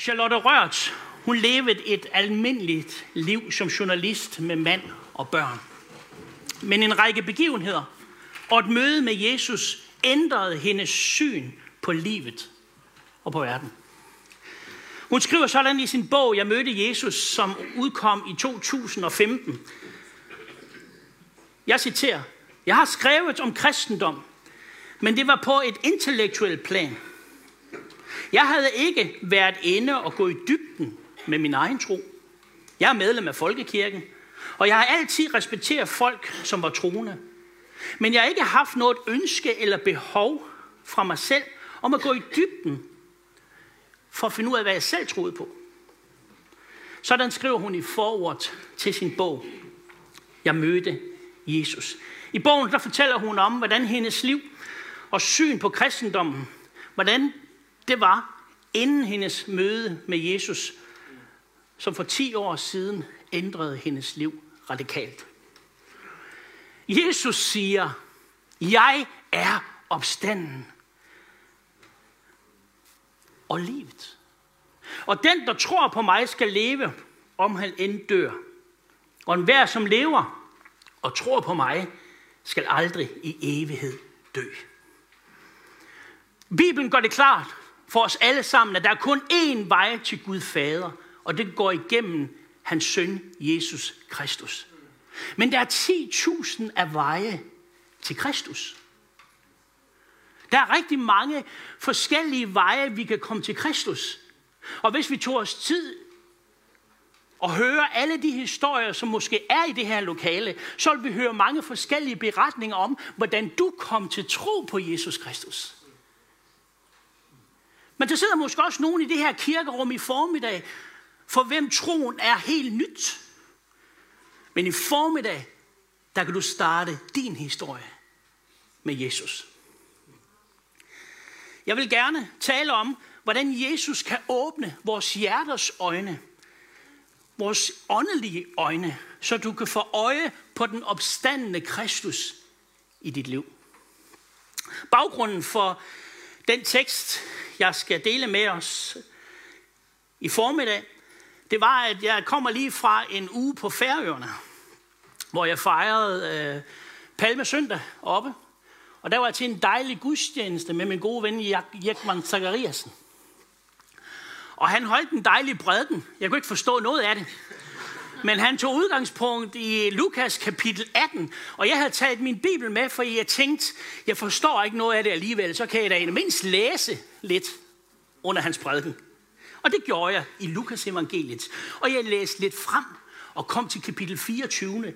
Charlotte Rørt, hun levede et almindeligt liv som journalist med mand og børn. Men en række begivenheder og et møde med Jesus ændrede hendes syn på livet og på verden. Hun skriver sådan i sin bog, Jeg mødte Jesus, som udkom i 2015. Jeg citerer, Jeg har skrevet om kristendom, men det var på et intellektuelt plan. Jeg havde ikke været inde og gå i dybden med min egen tro. Jeg er medlem af Folkekirken, og jeg har altid respekteret folk, som var troende. Men jeg har ikke haft noget ønske eller behov fra mig selv om at gå i dybden for at finde ud af, hvad jeg selv troede på. Sådan skriver hun i forord til sin bog, Jeg mødte Jesus. I bogen der fortæller hun om, hvordan hendes liv og syn på kristendommen, hvordan det var inden hendes møde med Jesus, som for 10 år siden ændrede hendes liv radikalt. Jesus siger, jeg er opstanden og livet. Og den, der tror på mig, skal leve, om han end dør. Og enhver, som lever og tror på mig, skal aldrig i evighed dø. Bibelen gør det klart for os alle sammen, at der er kun én vej til Gud Fader, og det går igennem hans søn, Jesus Kristus. Men der er 10.000 af veje til Kristus. Der er rigtig mange forskellige veje, vi kan komme til Kristus. Og hvis vi tog os tid og høre alle de historier, som måske er i det her lokale, så vil vi høre mange forskellige beretninger om, hvordan du kom til tro på Jesus Kristus. Men der sidder måske også nogen i det her kirkerum i formiddag, for hvem troen er helt nyt. Men i formiddag, der kan du starte din historie med Jesus. Jeg vil gerne tale om, hvordan Jesus kan åbne vores hjerters øjne, vores åndelige øjne, så du kan få øje på den opstandende Kristus i dit liv. Baggrunden for den tekst, jeg skal dele med os i formiddag, det var, at jeg kommer lige fra en uge på Færøerne, hvor jeg fejrede øh, Palmesøndag oppe. Og der var jeg til en dejlig gudstjeneste med min gode ven Jekman Zachariasen. Og han holdt en dejlig bredden. Jeg kunne ikke forstå noget af det. Men han tog udgangspunkt i Lukas kapitel 18, og jeg havde taget min bibel med, for jeg tænkte, jeg forstår ikke noget af det alligevel, så kan jeg da mindst læse lidt under hans prædiken. Og det gjorde jeg i Lukas evangeliet. Og jeg læste lidt frem og kom til kapitel 24.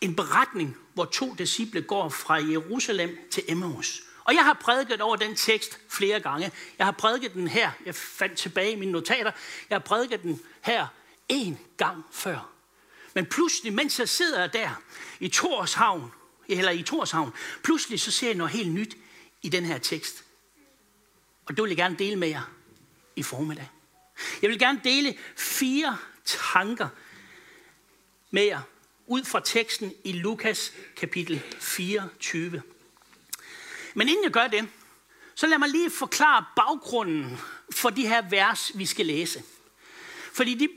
En beretning, hvor to disciple går fra Jerusalem til Emmaus. Og jeg har prædiket over den tekst flere gange. Jeg har prædiket den her. Jeg fandt tilbage i mine notater. Jeg har prædiket den her en gang før. Men pludselig, mens jeg sidder der i Torshavn, eller i Torshavn, pludselig så ser jeg noget helt nyt i den her tekst. Og det vil jeg gerne dele med jer i formiddag. Jeg vil gerne dele fire tanker med jer ud fra teksten i Lukas kapitel 24. Men inden jeg gør det, så lad mig lige forklare baggrunden for de her vers, vi skal læse. Fordi de,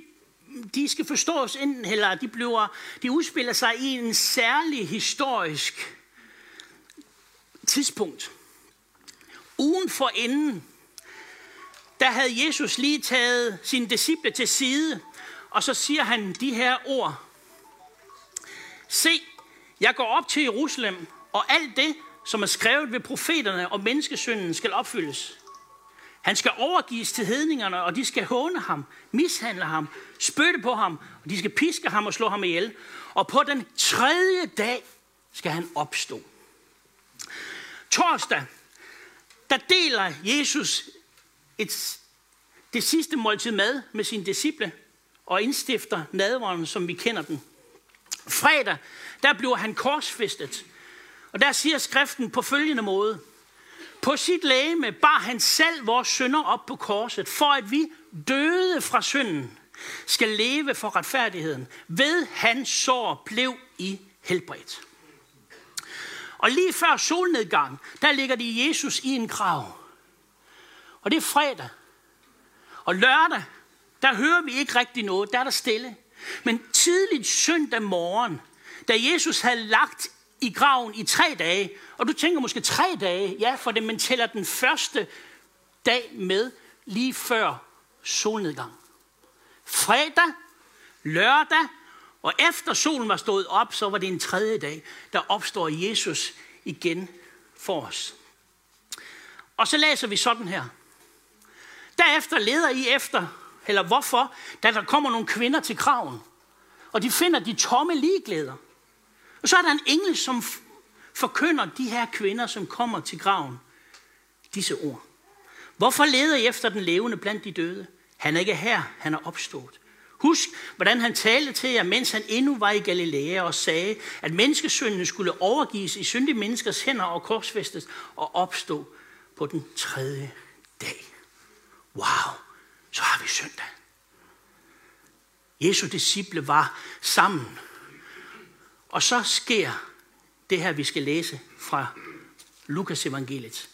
de skal forstås enten, eller de, bliver, de udspiller sig i en særlig historisk tidspunkt. Ugen for inden, der havde Jesus lige taget sine disciple til side, og så siger han de her ord. Se, jeg går op til Jerusalem, og alt det, som er skrevet ved profeterne og menneskesynden, skal opfyldes. Han skal overgives til hedningerne, og de skal håne ham, mishandle ham, spytte på ham, og de skal piske ham og slå ham ihjel. Og på den tredje dag skal han opstå. Torsdag, der deler Jesus et, det sidste måltid mad med sine disciple og indstifter nadveren, som vi kender den. Fredag, der bliver han korsfæstet. Og der siger skriften på følgende måde. På sit lægeme bar han selv vores synder op på korset, for at vi døde fra synden skal leve for retfærdigheden. Ved hans sår blev I helbredt. Og lige før solnedgang, der ligger de Jesus i en grav. Og det er fredag. Og lørdag, der hører vi ikke rigtig noget, der er der stille. Men tidligt søndag morgen, da Jesus havde lagt i graven i tre dage, og du tænker måske tre dage, ja, for det, man tæller den første dag med lige før solnedgang. Fredag, lørdag, og efter solen var stået op, så var det en tredje dag, der opstår Jesus igen for os. Og så læser vi sådan her. Derefter leder I efter, eller hvorfor, da der kommer nogle kvinder til kraven, og de finder de tomme ligeglæder. Og så er der en engel, som forkynder de her kvinder, som kommer til graven, disse ord. Hvorfor leder I efter den levende blandt de døde? Han er ikke her, han er opstået. Husk, hvordan han talte til jer, mens han endnu var i Galilea og sagde, at menneskesynden skulle overgives i syndige menneskers hænder og korsfæstes og opstå på den tredje dag. Wow, så har vi søndag. Jesu disciple var sammen. Og så sker det her, vi skal læse fra Lukas evangeliet.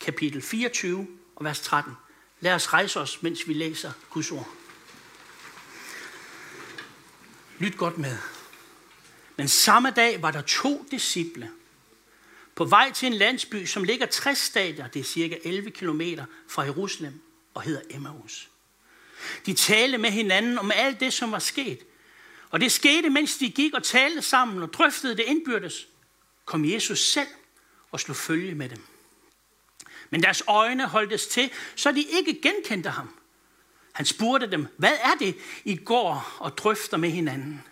Kapitel 24 og vers 13. Lad os rejse os, mens vi læser Guds ord. Lyt godt med. Men samme dag var der to disciple på vej til en landsby, som ligger 60 stadier, det er cirka 11 kilometer fra Jerusalem, og hedder Emmaus. De talte med hinanden om alt det, som var sket. Og det skete, mens de gik og talte sammen og drøftede det indbyrdes, kom Jesus selv og slog følge med dem. Men deres øjne holdtes til, så de ikke genkendte ham. Han spurgte dem, hvad er det, I går og drøfter med hinanden?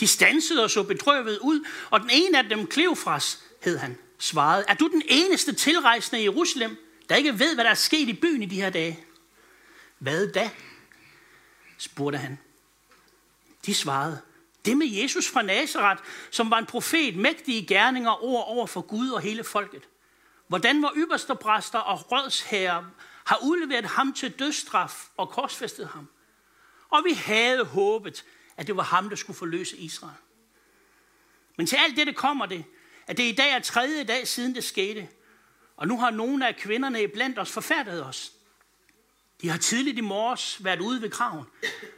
De stansede og så bedrøvet ud, og den ene af dem, Kleofras, hed han, svarede, er du den eneste tilrejsende i Jerusalem, der ikke ved, hvad der er sket i byen i de her dage? Hvad da? spurgte han. De svarede, det med Jesus fra Nazareth, som var en profet, mægtige gerninger ord over for Gud og hele folket. Hvordan var ypperste præster og rådsherrer har udleveret ham til dødsstraf og korsfæstet ham. Og vi havde håbet, at det var ham, der skulle forløse Israel. Men til alt det kommer det, at det i dag er tredje dag siden det skete. Og nu har nogle af kvinderne blandt os forfærdet os. De har tidligt i morges været ude ved kraven,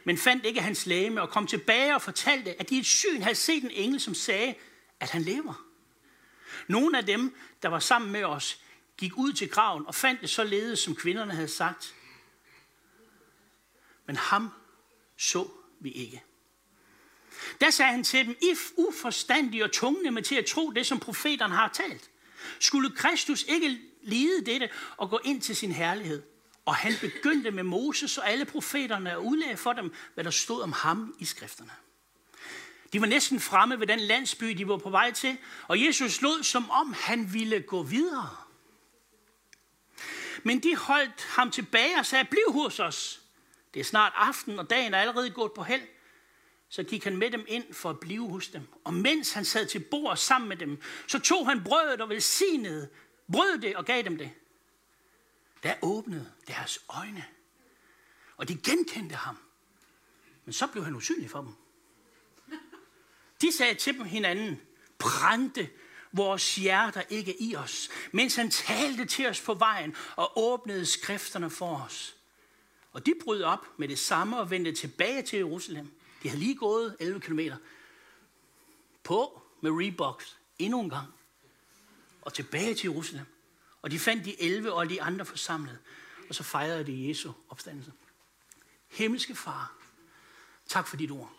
men fandt ikke hans læme og kom tilbage og fortalte, at de i et syn havde set en engel, som sagde, at han lever. Nogle af dem, der var sammen med os, gik ud til graven og fandt det således, som kvinderne havde sagt. Men ham så vi ikke. Der sagde han til dem, I uforstandige og tungne med til at tro det, som profeterne har talt. Skulle Kristus ikke lide dette og gå ind til sin herlighed? Og han begyndte med Moses og alle profeterne og udlagde for dem, hvad der stod om ham i skrifterne. De var næsten fremme ved den landsby, de var på vej til, og Jesus lod som om han ville gå videre. Men de holdt ham tilbage og sagde, bliv hos os. Det er snart aften, og dagen er allerede gået på held. Så gik han med dem ind for at blive hos dem. Og mens han sad til bord sammen med dem, så tog han brødet og velsignede, brød det og gav dem det. Der åbnede deres øjne, og de genkendte ham. Men så blev han usynlig for dem. De sagde til dem hinanden, brændte vores hjerter ikke i os, mens han talte til os på vejen og åbnede skrifterne for os. Og de brød op med det samme og vendte tilbage til Jerusalem. De havde lige gået 11 km på med Reeboks endnu en gang og tilbage til Jerusalem. Og de fandt de 11 og de andre forsamlet. Og så fejrede de Jesu opstandelse. Himmelske far, tak for dit ord.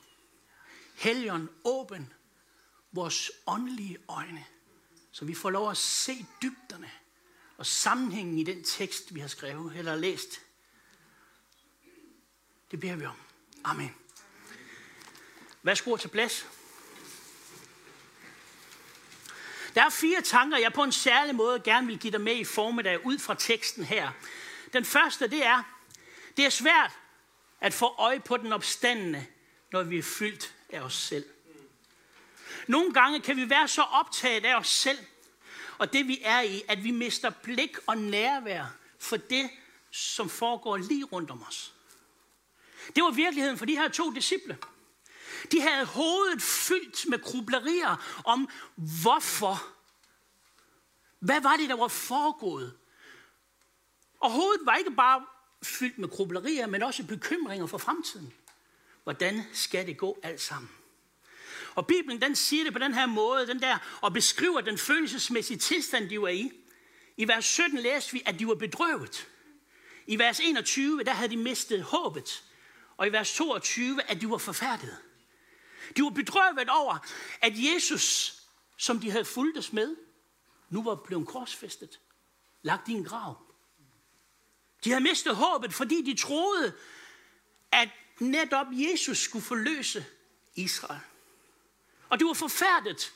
Helgen, åben vores åndelige øjne, så vi får lov at se dybderne og sammenhængen i den tekst, vi har skrevet eller læst. Det beder vi om. Amen. Værsgo til plads. Der er fire tanker, jeg på en særlig måde gerne vil give dig med i formiddag ud fra teksten her. Den første, det er, det er svært at få øje på den opstandende, når vi er fyldt af os selv. Nogle gange kan vi være så optaget af os selv, og det vi er i, at vi mister blik og nærvær for det, som foregår lige rundt om os. Det var virkeligheden for de her to disciple. De havde hovedet fyldt med grublerier om, hvorfor. Hvad var det, der var foregået? Og hovedet var ikke bare fyldt med grublerier, men også bekymringer for fremtiden. Hvordan skal det gå alt sammen? Og Bibelen den siger det på den her måde, den der, og beskriver den følelsesmæssige tilstand, de var i. I vers 17 læste vi, at de var bedrøvet. I vers 21, der havde de mistet håbet. Og i vers 22, at de var forfærdet. De var bedrøvet over, at Jesus, som de havde fulgtes med, nu var blevet korsfæstet, lagt i en grav. De havde mistet håbet, fordi de troede, at netop Jesus skulle forløse Israel. Og det var forfærdet,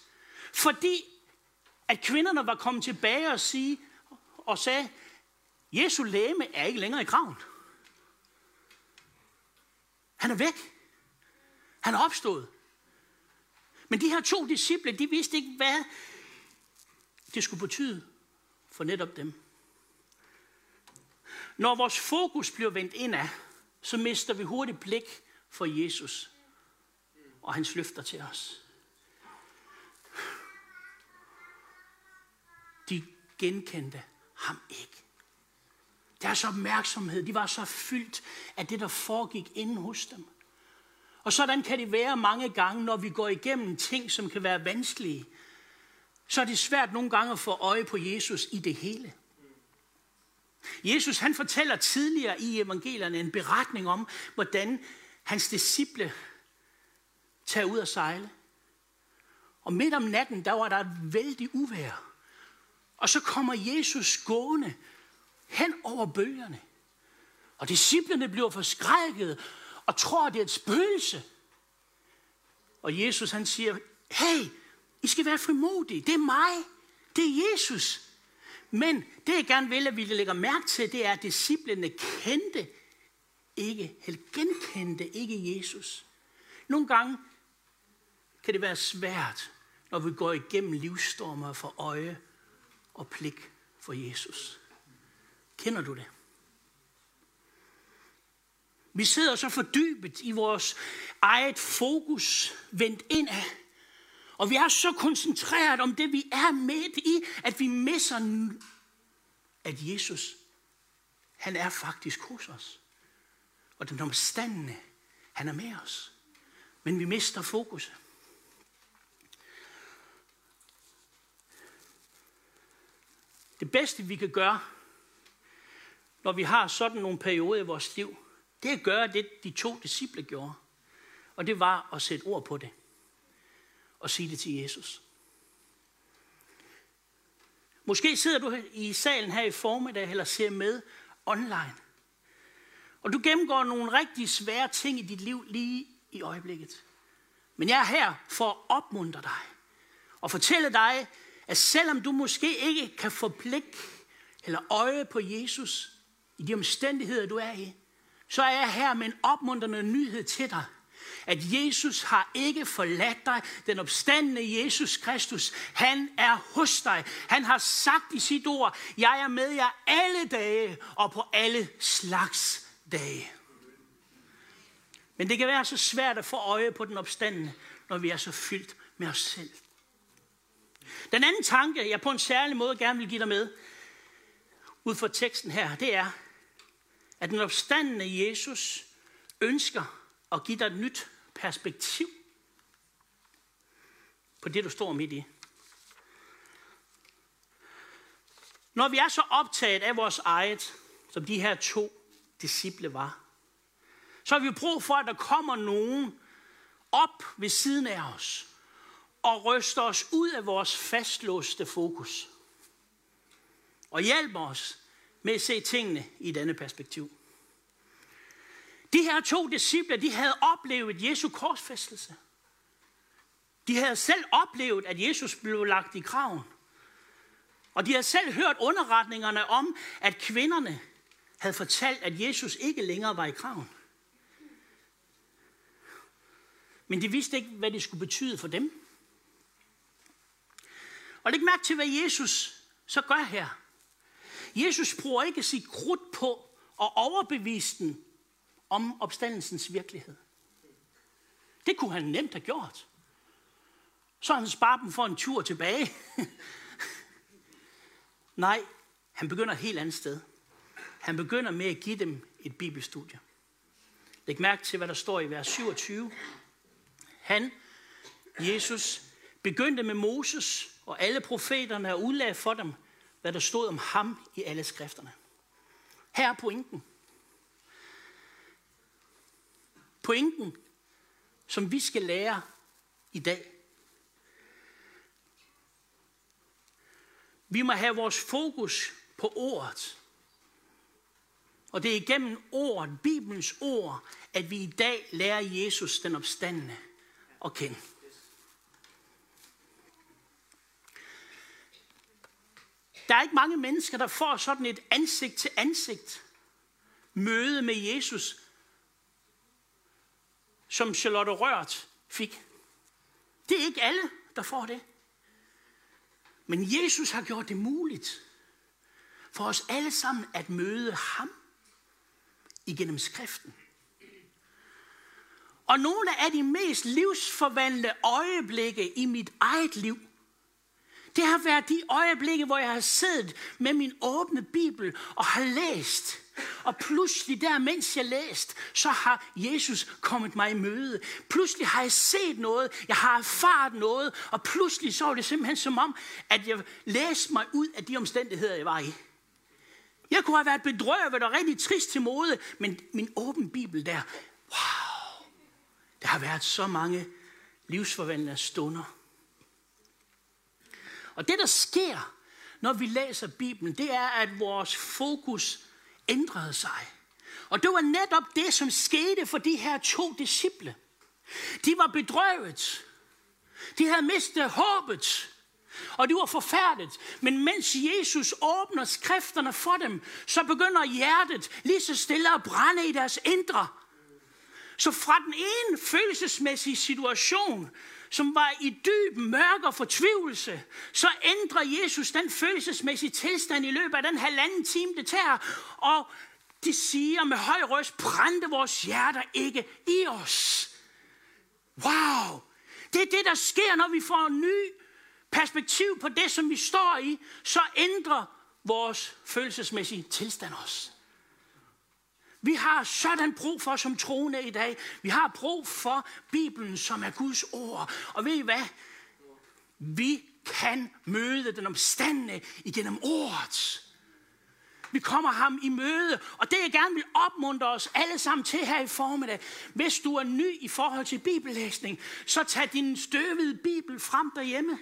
fordi at kvinderne var kommet tilbage og, sige, og sagde, Jesu læme er ikke længere i graven. Han er væk. Han er opstået. Men de her to disciple, de vidste ikke, hvad det skulle betyde for netop dem. Når vores fokus bliver vendt indad, så mister vi hurtigt blik for Jesus og hans løfter til os. De genkendte ham ikke. Deres opmærksomhed, de var så fyldt af det, der foregik inde hos dem. Og sådan kan det være mange gange, når vi går igennem ting, som kan være vanskelige. Så er det svært nogle gange at få øje på Jesus i det hele. Jesus han fortæller tidligere i evangelierne en beretning om, hvordan hans disciple tager ud at sejle. Og midt om natten, der var der et vældig uvær. Og så kommer Jesus gående hen over bølgerne. Og disciplene bliver forskrækket og tror, det er et spøgelse. Og Jesus han siger, hey, I skal være frimodige. Det er mig. Det er Jesus. Men det jeg gerne vil, at vi lægger mærke til, det er, at disciplene kendte ikke, eller genkendte ikke Jesus. Nogle gange kan det være svært, når vi går igennem livsstormer for øje og plik for Jesus. Kender du det? Vi sidder så fordybet i vores eget fokus, vendt indad. Og vi er så koncentreret om det, vi er midt i, at vi misser, at Jesus, han er faktisk hos os. Og den omstandende, han er med os. Men vi mister fokus. Det bedste, vi kan gøre, når vi har sådan nogle perioder i vores liv, det gør at gøre det, de to disciple gjorde. Og det var at sætte ord på det. Og sige det til Jesus. Måske sidder du i salen her i formiddag, eller ser med online. Og du gennemgår nogle rigtig svære ting i dit liv lige i øjeblikket. Men jeg er her for at opmuntre dig. Og fortælle dig, at selvom du måske ikke kan få blik eller øje på Jesus i de omstændigheder, du er i, så er jeg her med en opmuntrende nyhed til dig. At Jesus har ikke forladt dig. Den opstandende Jesus Kristus, han er hos dig. Han har sagt i sit ord, jeg er med jer alle dage og på alle slags dage. Men det kan være så svært at få øje på den opstandende, når vi er så fyldt med os selv. Den anden tanke, jeg på en særlig måde gerne vil give dig med, ud fra teksten her, det er, at den opstandende Jesus ønsker at give dig et nyt perspektiv på det, du står midt i. Når vi er så optaget af vores eget, som de her to disciple var, så har vi brug for, at der kommer nogen op ved siden af os og ryster os ud af vores fastlåste fokus og hjælper os med at se tingene i denne perspektiv. De her to disciple, de havde oplevet Jesu korsfæstelse. De havde selv oplevet, at Jesus blev lagt i graven. Og de havde selv hørt underretningerne om, at kvinderne havde fortalt, at Jesus ikke længere var i graven. Men de vidste ikke, hvad det skulle betyde for dem. Og læg mærke til, hvad Jesus så gør her. Jesus bruger ikke sit krudt på at overbevise den om opstandelsens virkelighed. Det kunne han nemt have gjort. Så han sparer dem for en tur tilbage. Nej, han begynder et helt andet sted. Han begynder med at give dem et bibelstudie. Læg mærke til, hvad der står i vers 27. Han, Jesus, begyndte med Moses og alle profeterne og udlagde for dem, hvad der stod om ham i alle skrifterne. Her er pointen. Pointen, som vi skal lære i dag. Vi må have vores fokus på ordet. Og det er igennem ordet, Bibelens ord, at vi i dag lærer Jesus den opstandende at kende. Der er ikke mange mennesker, der får sådan et ansigt til ansigt møde med Jesus, som Charlotte Rørt fik. Det er ikke alle, der får det. Men Jesus har gjort det muligt for os alle sammen at møde ham igennem skriften. Og nogle af de mest livsforvandlende øjeblikke i mit eget liv, det har været de øjeblikke, hvor jeg har siddet med min åbne bibel og har læst. Og pludselig der, mens jeg læst, så har Jesus kommet mig i møde. Pludselig har jeg set noget, jeg har erfaret noget, og pludselig så var det simpelthen som om, at jeg læste mig ud af de omstændigheder, jeg var i. Jeg kunne have været bedrøvet og rigtig trist til mode, men min åben bibel der, wow, der har været så mange livsforvandlende stunder. Og det, der sker, når vi læser Bibelen, det er, at vores fokus ændrede sig. Og det var netop det, som skete for de her to disciple. De var bedrøvet. De havde mistet håbet. Og det var forfærdeligt. Men mens Jesus åbner skrifterne for dem, så begynder hjertet lige så stille at brænde i deres indre. Så fra den ene følelsesmæssige situation, som var i dyb mørk og fortvivlelse, så ændrer Jesus den følelsesmæssige tilstand i løbet af den halvanden time, det tager. Og de siger med høj røst, brændte vores hjerter ikke i os. Wow! Det er det, der sker, når vi får en ny perspektiv på det, som vi står i, så ændrer vores følelsesmæssige tilstand os. Vi har sådan brug for som troende i dag. Vi har brug for Bibelen, som er Guds ord. Og ved I hvad? Vi kan møde den omstandende igennem ordet. Vi kommer ham i møde, og det jeg gerne vil opmuntre os alle sammen til her i formiddag. Hvis du er ny i forhold til bibellæsning, så tag din støvede bibel frem derhjemme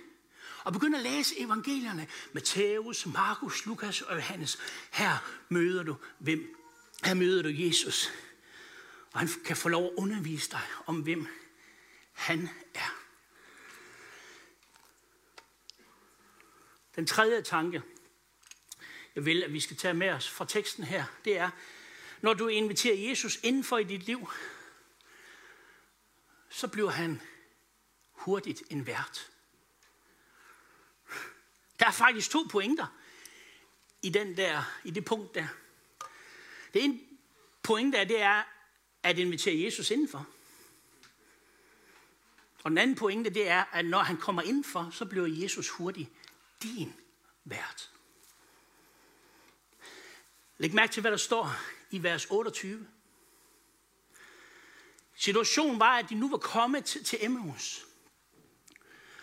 og begynd at læse evangelierne. Matthæus, Markus, Lukas og Johannes. Her møder du hvem her møder du Jesus, og han kan få lov at undervise dig om, hvem han er. Den tredje tanke, jeg vil, at vi skal tage med os fra teksten her, det er, når du inviterer Jesus indenfor i dit liv, så bliver han hurtigt en vært. Der er faktisk to pointer i, den der, i det punkt der. Det ene pointe er, det er at invitere Jesus indenfor. Og den anden pointe, det er, at når han kommer indenfor, så bliver Jesus hurtigt din vært. Læg mærke til, hvad der står i vers 28. Situationen var, at de nu var kommet til, til Emmaus.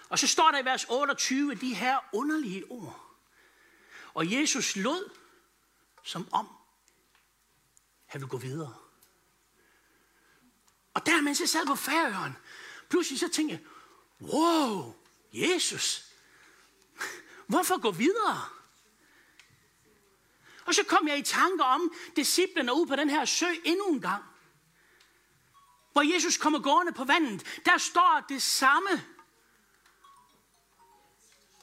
Og så står der i vers 28 de her underlige ord. Og Jesus lod som om, han vil gå videre. Og der, mens jeg sad på færøren, pludselig så tænkte jeg, wow, Jesus, hvorfor gå videre? Og så kom jeg i tanker om disciplene ud på den her sø endnu en gang. Hvor Jesus kommer gående på vandet. Der står det samme.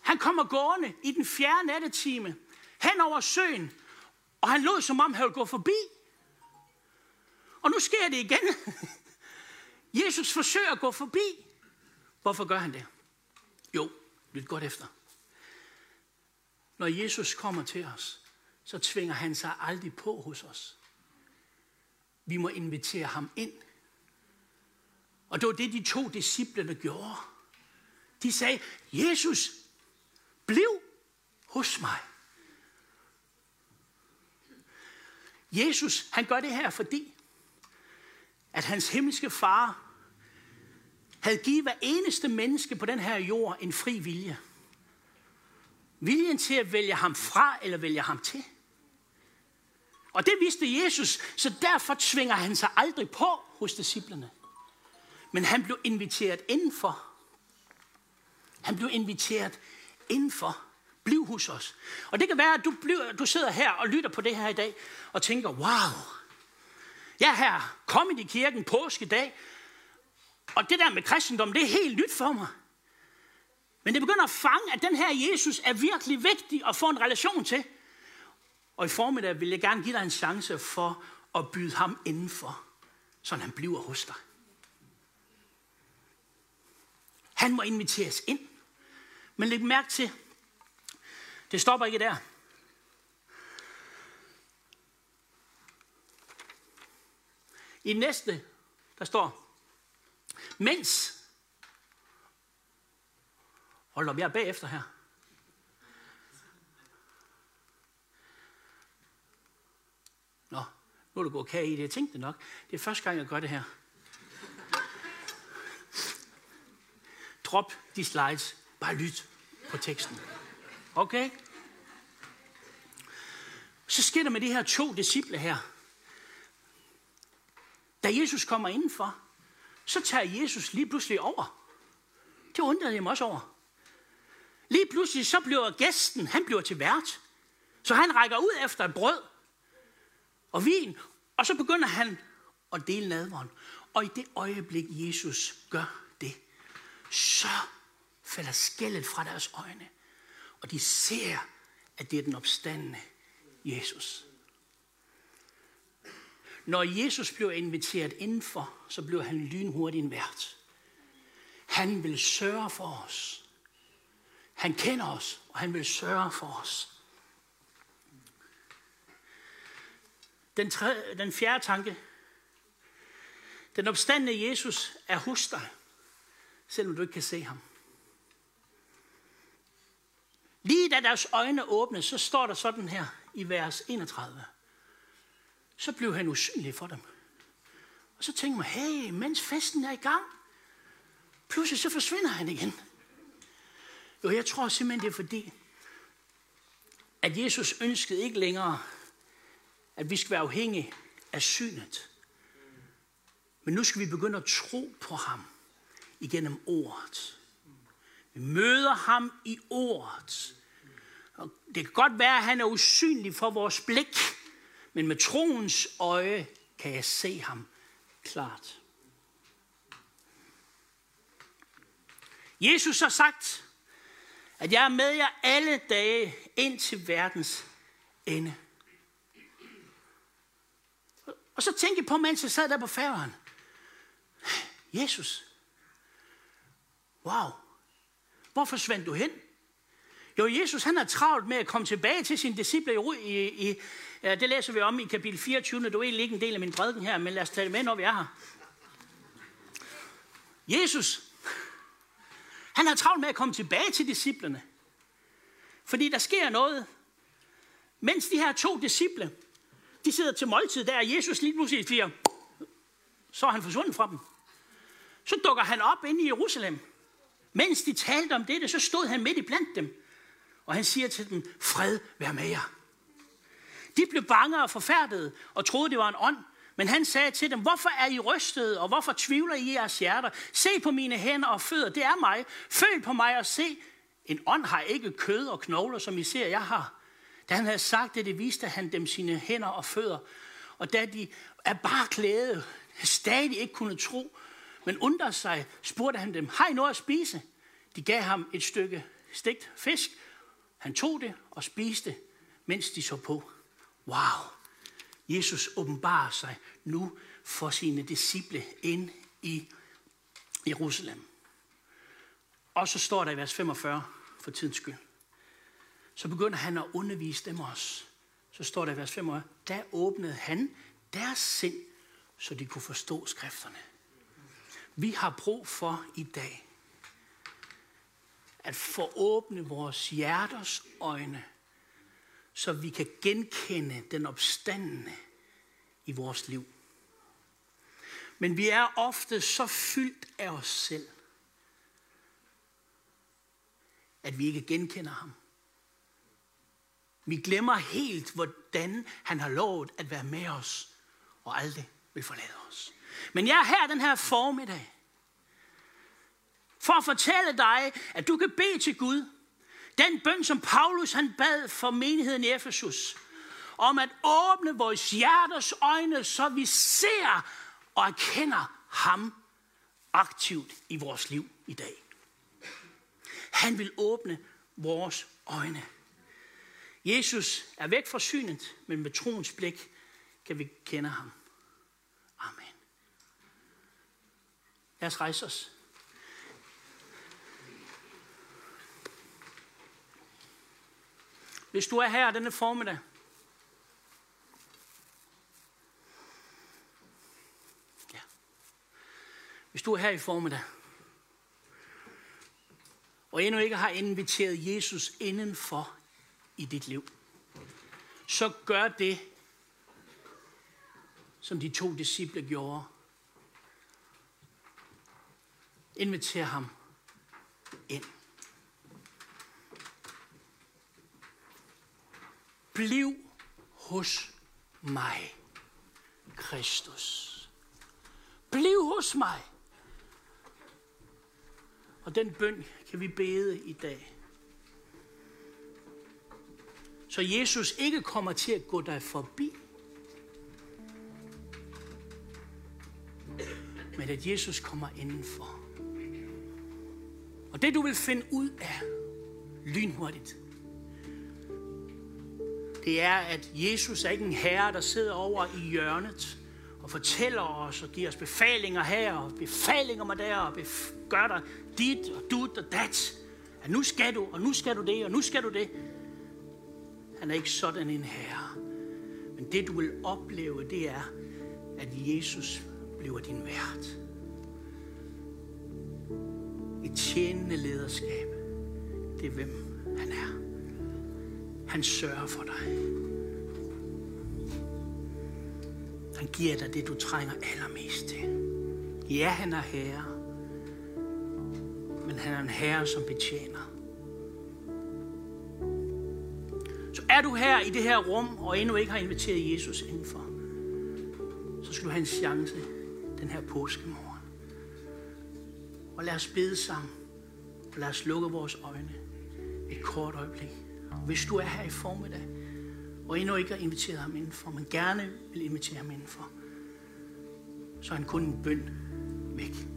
Han kommer gående i den fjerde nattetime hen over søen. Og han lod som om han ville gå forbi. Og nu sker det igen. Jesus forsøger at gå forbi. Hvorfor gør han det? Jo, lyt godt efter. Når Jesus kommer til os, så tvinger han sig aldrig på hos os. Vi må invitere ham ind. Og det var det, de to disciplene gjorde. De sagde, Jesus, bliv hos mig. Jesus, han gør det her, fordi at hans himmelske far havde givet hver eneste menneske på den her jord en fri vilje. Viljen til at vælge ham fra eller vælge ham til. Og det vidste Jesus, så derfor tvinger han sig aldrig på hos disciplerne. Men han blev inviteret indenfor. Han blev inviteret indenfor. Bliv hos os. Og det kan være, at du, bliver, du sidder her og lytter på det her i dag, og tænker, wow, Ja, er her, ind i kirken påskedag, og det der med kristendom, det er helt nyt for mig. Men det begynder at fange, at den her Jesus er virkelig vigtig at få en relation til. Og i formiddag vil jeg gerne give dig en chance for at byde ham indenfor, så han bliver hos dig. Han må inviteres ind. Men læg mærke til, det stopper ikke der. I næste, der står, mens, hold op, jeg er bagefter her. Nå, nu er det gået kage i det. Jeg tænkte nok, det er første gang, jeg gør det her. Drop de slides. Bare lyt på teksten. Okay? Så sker der med de her to disciple her. Da Jesus kommer indenfor, så tager Jesus lige pludselig over. Det undrede jeg mig også over. Lige pludselig så bliver gæsten, han bliver til vært. Så han rækker ud efter et brød og vin, og så begynder han at dele nadveren. Og i det øjeblik, Jesus gør det, så falder skældet fra deres øjne, og de ser, at det er den opstandende Jesus. Når Jesus blev inviteret indenfor, så blev han lynhurtigt en vært. Han vil sørge for os. Han kender os, og han vil sørge for os. Den, tredje, den fjerde tanke. Den opstandende Jesus er hos dig, selvom du ikke kan se ham. Lige da deres øjne åbnes, så står der sådan her i vers 31. Så blev han usynlig for dem. Og så tænker man, hey, mens festen er i gang, pludselig så forsvinder han igen. Jo, jeg tror simpelthen, det er fordi, at Jesus ønskede ikke længere, at vi skal være afhængige af synet. Men nu skal vi begynde at tro på ham igennem ordet. Vi møder ham i ordet. Og det kan godt være, at han er usynlig for vores blik, men med troens øje kan jeg se ham klart. Jesus har sagt, at jeg er med jer alle dage ind til verdens ende. Og så tænkte jeg på, mens jeg sad der på færgen. Jesus, wow, hvor forsvandt du hen? Jo, Jesus han er travlt med at komme tilbage til sine disciple i, i, i det læser vi om i kapitel 24, det er egentlig ikke en del af min prædiken her, men lad os tage det med, når vi er her. Jesus, han har travlt med at komme tilbage til disciplene. Fordi der sker noget, mens de her to disciple, de sidder til måltid, der er Jesus lige pludselig siger, så er han forsvundet fra dem. Så dukker han op inde i Jerusalem. Mens de talte om dette, så stod han midt i blandt dem. Og han siger til dem, fred vær med jer. De blev bange og forfærdede og troede, det var en ånd. Men han sagde til dem, hvorfor er I rystede, og hvorfor tvivler I i jeres hjerter? Se på mine hænder og fødder, det er mig. Føl på mig og se. En ånd har ikke kød og knogler, som I ser, jeg har. Da han havde sagt det, det viste han dem sine hænder og fødder. Og da de er bare klæde, stadig ikke kunne tro, men undrede sig, spurgte han dem, har I noget at spise? De gav ham et stykke stegt fisk. Han tog det og spiste, mens de så på. Wow! Jesus åbenbarer sig nu for sine disciple ind i Jerusalem. Og så står der i vers 45 for tidens skyld. Så begynder han at undervise dem også. Så står der i vers 45, der åbnede han deres sind, så de kunne forstå skrifterne. Vi har brug for i dag at få åbne vores hjerters øjne, så vi kan genkende den opstandende i vores liv. Men vi er ofte så fyldt af os selv, at vi ikke genkender ham. Vi glemmer helt, hvordan han har lovet at være med os, og aldrig vil forlade os. Men jeg er her den her formiddag, for at fortælle dig, at du kan bede til Gud. Den bøn, som Paulus han bad for menigheden i Efesus, om at åbne vores hjerters øjne, så vi ser og erkender ham aktivt i vores liv i dag. Han vil åbne vores øjne. Jesus er væk fra synet, men med troens blik kan vi kende ham. Amen. Lad os rejse os. Hvis du er her denne formiddag, ja. Hvis du er her i formiddag, og endnu ikke har inviteret Jesus indenfor i dit liv, så gør det, som de to disciple gjorde. Inviter ham ind. Bliv hos mig, Kristus. Bliv hos mig. Og den bøn kan vi bede i dag. Så Jesus ikke kommer til at gå dig forbi. Men at Jesus kommer indenfor. Og det du vil finde ud af lynhurtigt, det er, at Jesus er ikke en herre, der sidder over i hjørnet og fortæller os og giver os befalinger her og befalinger mig der og gør dig dit og dut og dat. At nu skal du, og nu skal du det, og nu skal du det. Han er ikke sådan en herre. Men det du vil opleve, det er, at Jesus bliver din vært. Et tjenende lederskab, det er hvem. Han sørger for dig. Han giver dig det, du trænger allermest til. Ja, han er herre. Men han er en herre, som betjener. Så er du her i det her rum, og endnu ikke har inviteret Jesus indenfor, så skal du have en chance den her påskemorgen. Og lad os bede sammen, og lad os lukke vores øjne et kort øjeblik. Hvis du er her i formiddag, og endnu ikke har inviteret ham indenfor, men gerne vil invitere ham indenfor, så er han kun en bøn væk.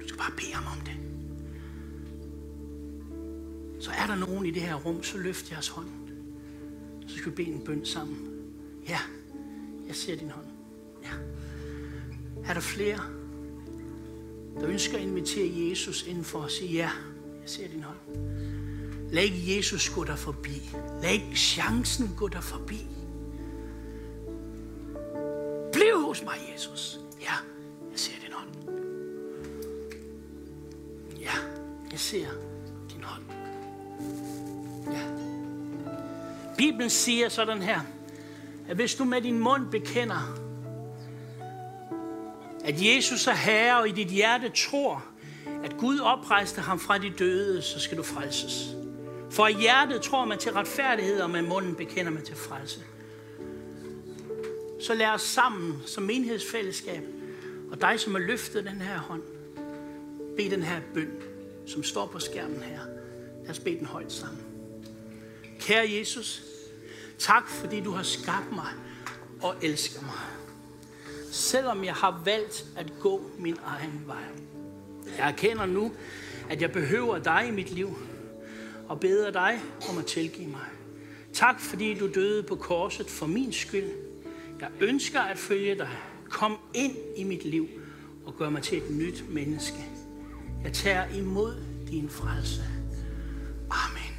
Du skal bare bede ham om det. Så er der nogen i det her rum, så løft jeres hånd. Så skal vi bede en bøn sammen. Ja, jeg ser din hånd. Ja. Er der flere, der ønsker at invitere Jesus indenfor og sige, ja, jeg ser din hånd. Lad ikke Jesus gå der forbi. Lad ikke chancen gå der forbi. Bliv hos mig, Jesus. Ja, jeg ser din hånd. Ja, jeg ser din hånd. Ja. Bibelen siger sådan her, at hvis du med din mund bekender, at Jesus er Herre, og i dit hjerte tror, at Gud oprejste ham fra de døde, så skal du frelses. For i hjertet tror man til retfærdighed, og med munden bekender man til frelse. Så lad os sammen som menighedsfællesskab, og dig som har løftet den her hånd, bed den her bøn, som står på skærmen her. Lad os bede den højt sammen. Kære Jesus, tak fordi du har skabt mig og elsker mig. Selvom jeg har valgt at gå min egen vej. Jeg erkender nu, at jeg behøver dig i mit liv, og beder dig om at tilgive mig. Tak, fordi du døde på korset for min skyld. Jeg ønsker at følge dig. Kom ind i mit liv og gør mig til et nyt menneske. Jeg tager imod din frelse. Amen.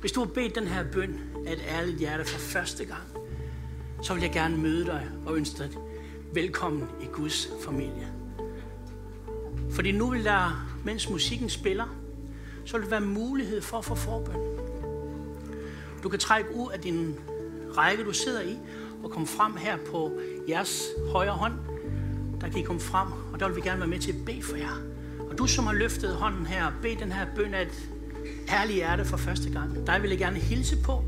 Hvis du har bedt den her bøn af et ærligt hjerte for første gang, så vil jeg gerne møde dig og ønske dig velkommen i Guds familie. Fordi nu vil der, mens musikken spiller, så vil der være mulighed for at få forbøn. Du kan trække ud af din række, du sidder i, og komme frem her på jeres højre hånd. Der kan I komme frem, og der vil vi gerne være med til at bede for jer. Og du, som har løftet hånden her, bed den her bøn af et ærligt hjerte for første gang. Der vil jeg gerne hilse på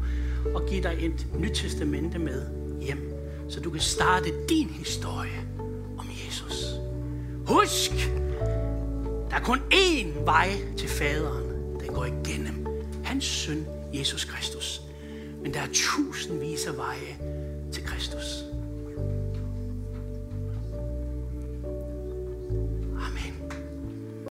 og give dig et nyt testamente med hjem, så du kan starte din historie om Jesus. Husk, der er kun én vej til faderen. Den går igennem hans søn, Jesus Kristus. Men der er tusindvis af veje til Kristus.